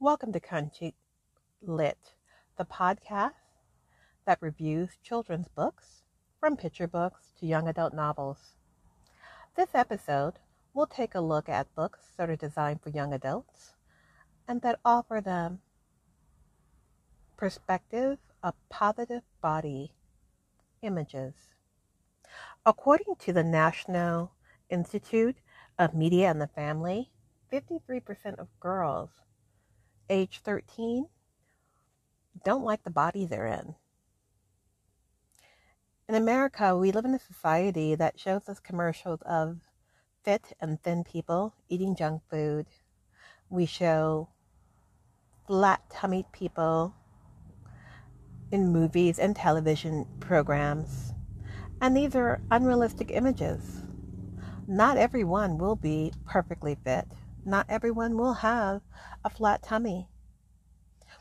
Welcome to Country Lit, the podcast that reviews children's books, from picture books to young adult novels. This episode we'll take a look at books that are designed for young adults and that offer them perspective of positive body images. According to the National Institute of Media and the Family, 53% of girls age 13 don't like the body they're in. In America, we live in a society that shows us commercials of fit and thin people eating junk food. We show flat tummied people in movies and television programs. And these are unrealistic images. Not everyone will be perfectly fit. Not everyone will have a flat tummy.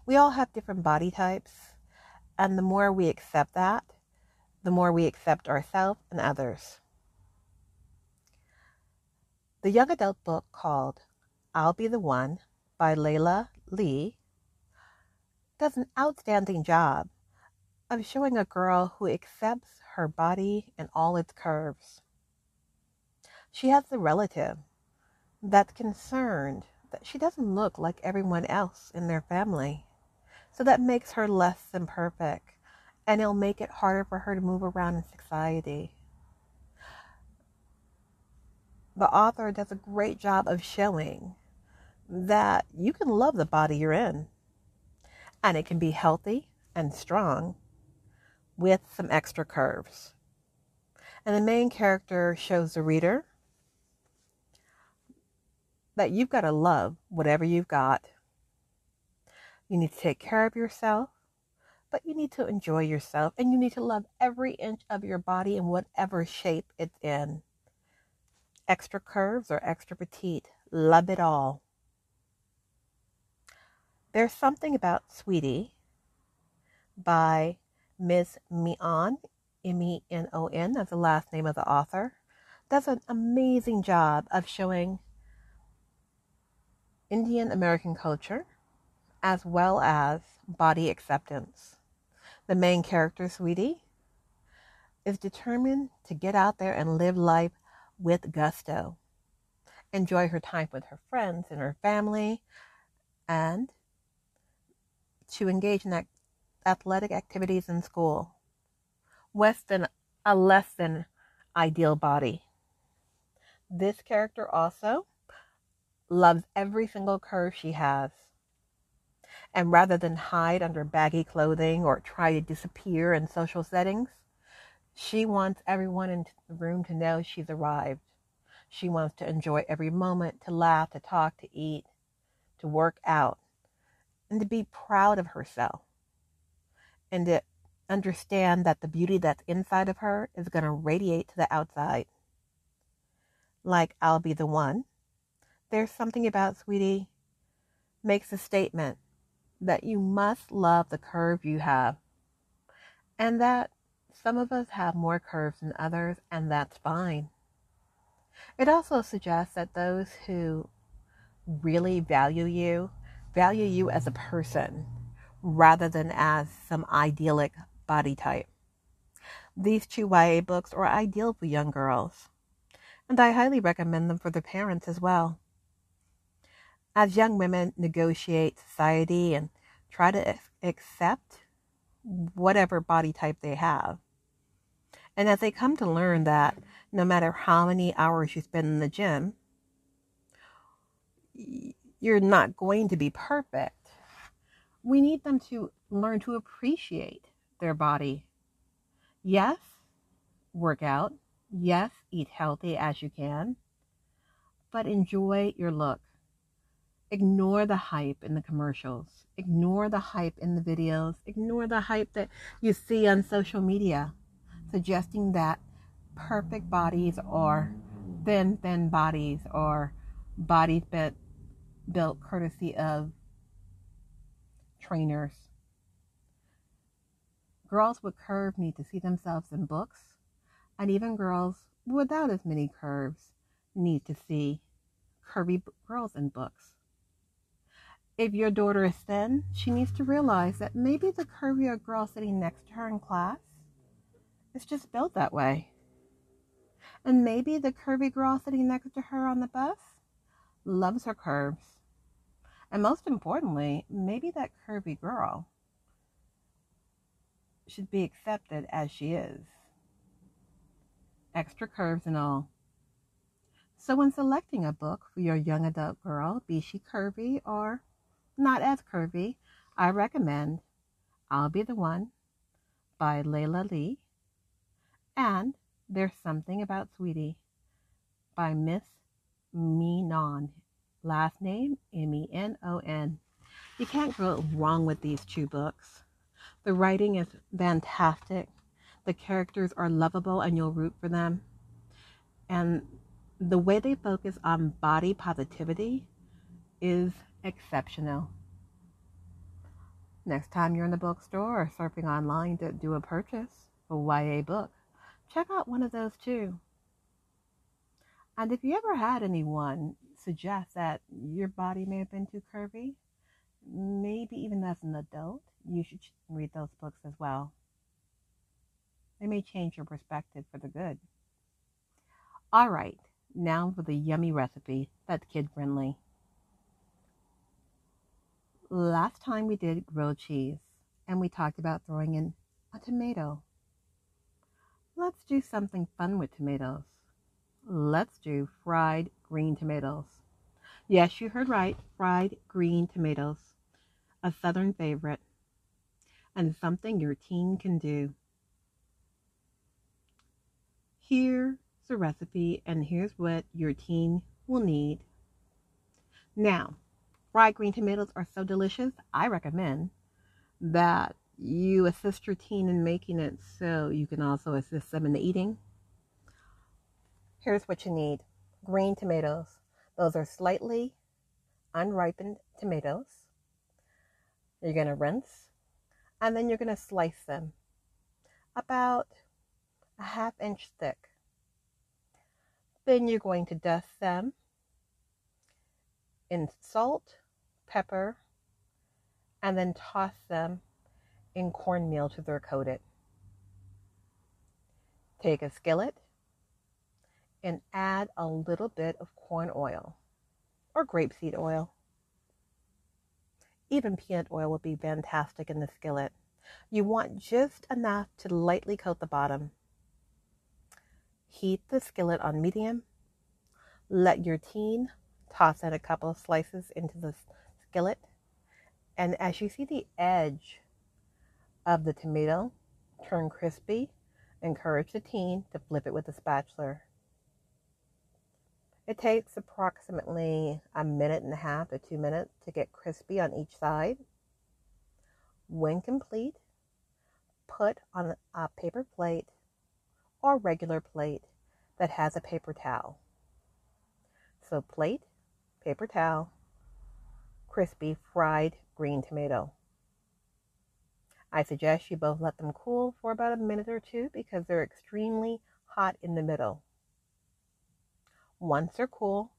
We all have different body types, and the more we accept that, the more we accept ourselves and others. The young adult book called I'll Be the One by Lyla Lee does an outstanding job of showing a girl who accepts her body and all its curves. She has a relative that's concerned that she doesn't look like everyone else in their family. So that makes her less than perfect and it'll make it harder for her to move around in society. The author does a great job of showing that you can love the body you're in and it can be healthy and strong with some extra curves. And the main character shows the reader that you've got to love whatever you've got. You need to take care of yourself, but you need to enjoy yourself and you need to love every inch of your body in whatever shape it's in. Extra curves or extra petite, love it all. There's something about Sweetie by Ms. Menon, M E N O N, that's the last name of the author, does an amazing job of showing Indian American culture as well as body acceptance. The main character, Sweetie, is determined to get out there and live life with gusto, enjoy her time with her friends and her family, and to engage in athletic activities in school, less than a less than ideal body. This character also loves every single curve she has. And rather than hide under baggy clothing or try to disappear in social settings, she wants everyone in the room to know she's arrived. She wants to enjoy every moment, to laugh, to talk, to eat, to work out, and to be proud of herself and to understand that the beauty that's inside of her is going to radiate to the outside. Like, I'll be the one. There's something about Sweetie makes a statement that you must love the curve you have. And that some of us have more curves than others, and that's fine. It also suggests that those who really value you value you as a person rather than as some idyllic body type. These two YA books are ideal for young girls, and I highly recommend them for their parents as well. As young women negotiate society and try to accept whatever body type they have, and as they come to learn that no matter how many hours you spend in the gym, you're not going to be perfect we need them to learn to appreciate their body. Yes, work out. Yes, eat healthy as you can. But enjoy your look. Ignore the hype in the commercials. Ignore the hype in the videos. Ignore the hype that you see on social media suggesting that perfect bodies or thin, thin bodies or bodies built, built courtesy of trainers. Girls with curves need to see themselves in books, and even girls without as many curves need to see curvy girls in books. If your daughter is thin, she needs to realize that maybe the curvier girl sitting next to her in class is just built that way. And maybe the curvy girl sitting next to her on the bus loves her curves. And most importantly, maybe that curvy girl should be accepted as she is. Extra curves and all. So, when selecting a book for your young adult girl, be she curvy or not as curvy, I recommend I'll Be the One by Lyla Lee and There's Something About Sweetie by Miss Menon. Last name M E N O N. You can't go wrong with these two books. The writing is fantastic. The characters are lovable and you'll root for them. And the way they focus on body positivity is exceptional. Next time you're in the bookstore or surfing online to do a purchase, a YA book, check out one of those too. And if you ever had anyone suggest that your body may have been too curvy, maybe even as an adult, you should read those books as well. They may change your perspective for the good. All right, now for the yummy recipe that's kid friendly. Last time we did grilled cheese and we talked about throwing in a tomato. Let's do something fun with tomatoes. Let's do fried green tomatoes. Yes, you heard right, fried green tomatoes. A southern favorite and something your teen can do. Here's the recipe and here's what your teen will need. Now, fried green tomatoes are so delicious, I recommend that you assist your teen in making it so you can also assist them in the eating. Here's what you need green tomatoes. Those are slightly unripened tomatoes. You're going to rinse and then you're going to slice them about a half inch thick. Then you're going to dust them in salt, pepper, and then toss them in cornmeal till they're coated. Take a skillet and add a little bit of corn oil or grapeseed oil. Even peanut oil would be fantastic in the skillet. You want just enough to lightly coat the bottom. Heat the skillet on medium. Let your teen toss in a couple of slices into the skillet. And as you see the edge of the tomato turn crispy, encourage the teen to flip it with a spatula. It takes approximately a minute and a half to two minutes to get crispy on each side. When complete, put on a paper plate or regular plate that has a paper towel. So, plate, paper towel, crispy fried green tomato. I suggest you both let them cool for about a minute or two because they're extremely hot in the middle. Once they're cool,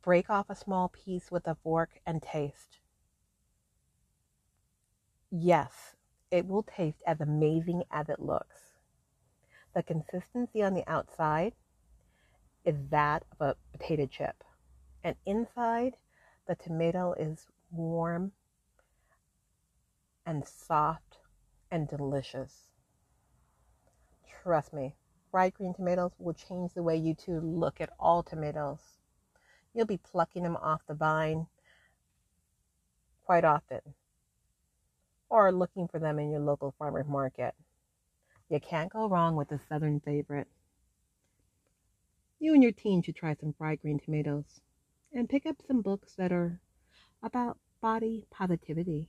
break off a small piece with a fork and taste. Yes, it will taste as amazing as it looks. The consistency on the outside is that of a potato chip, and inside, the tomato is warm and soft and delicious. Trust me, fried green tomatoes will change the way you two look at all tomatoes. You'll be plucking them off the vine quite often or looking for them in your local farmer's market. You can't go wrong with a southern favorite. You and your teen should try some fried green tomatoes and pick up some books that are about body positivity.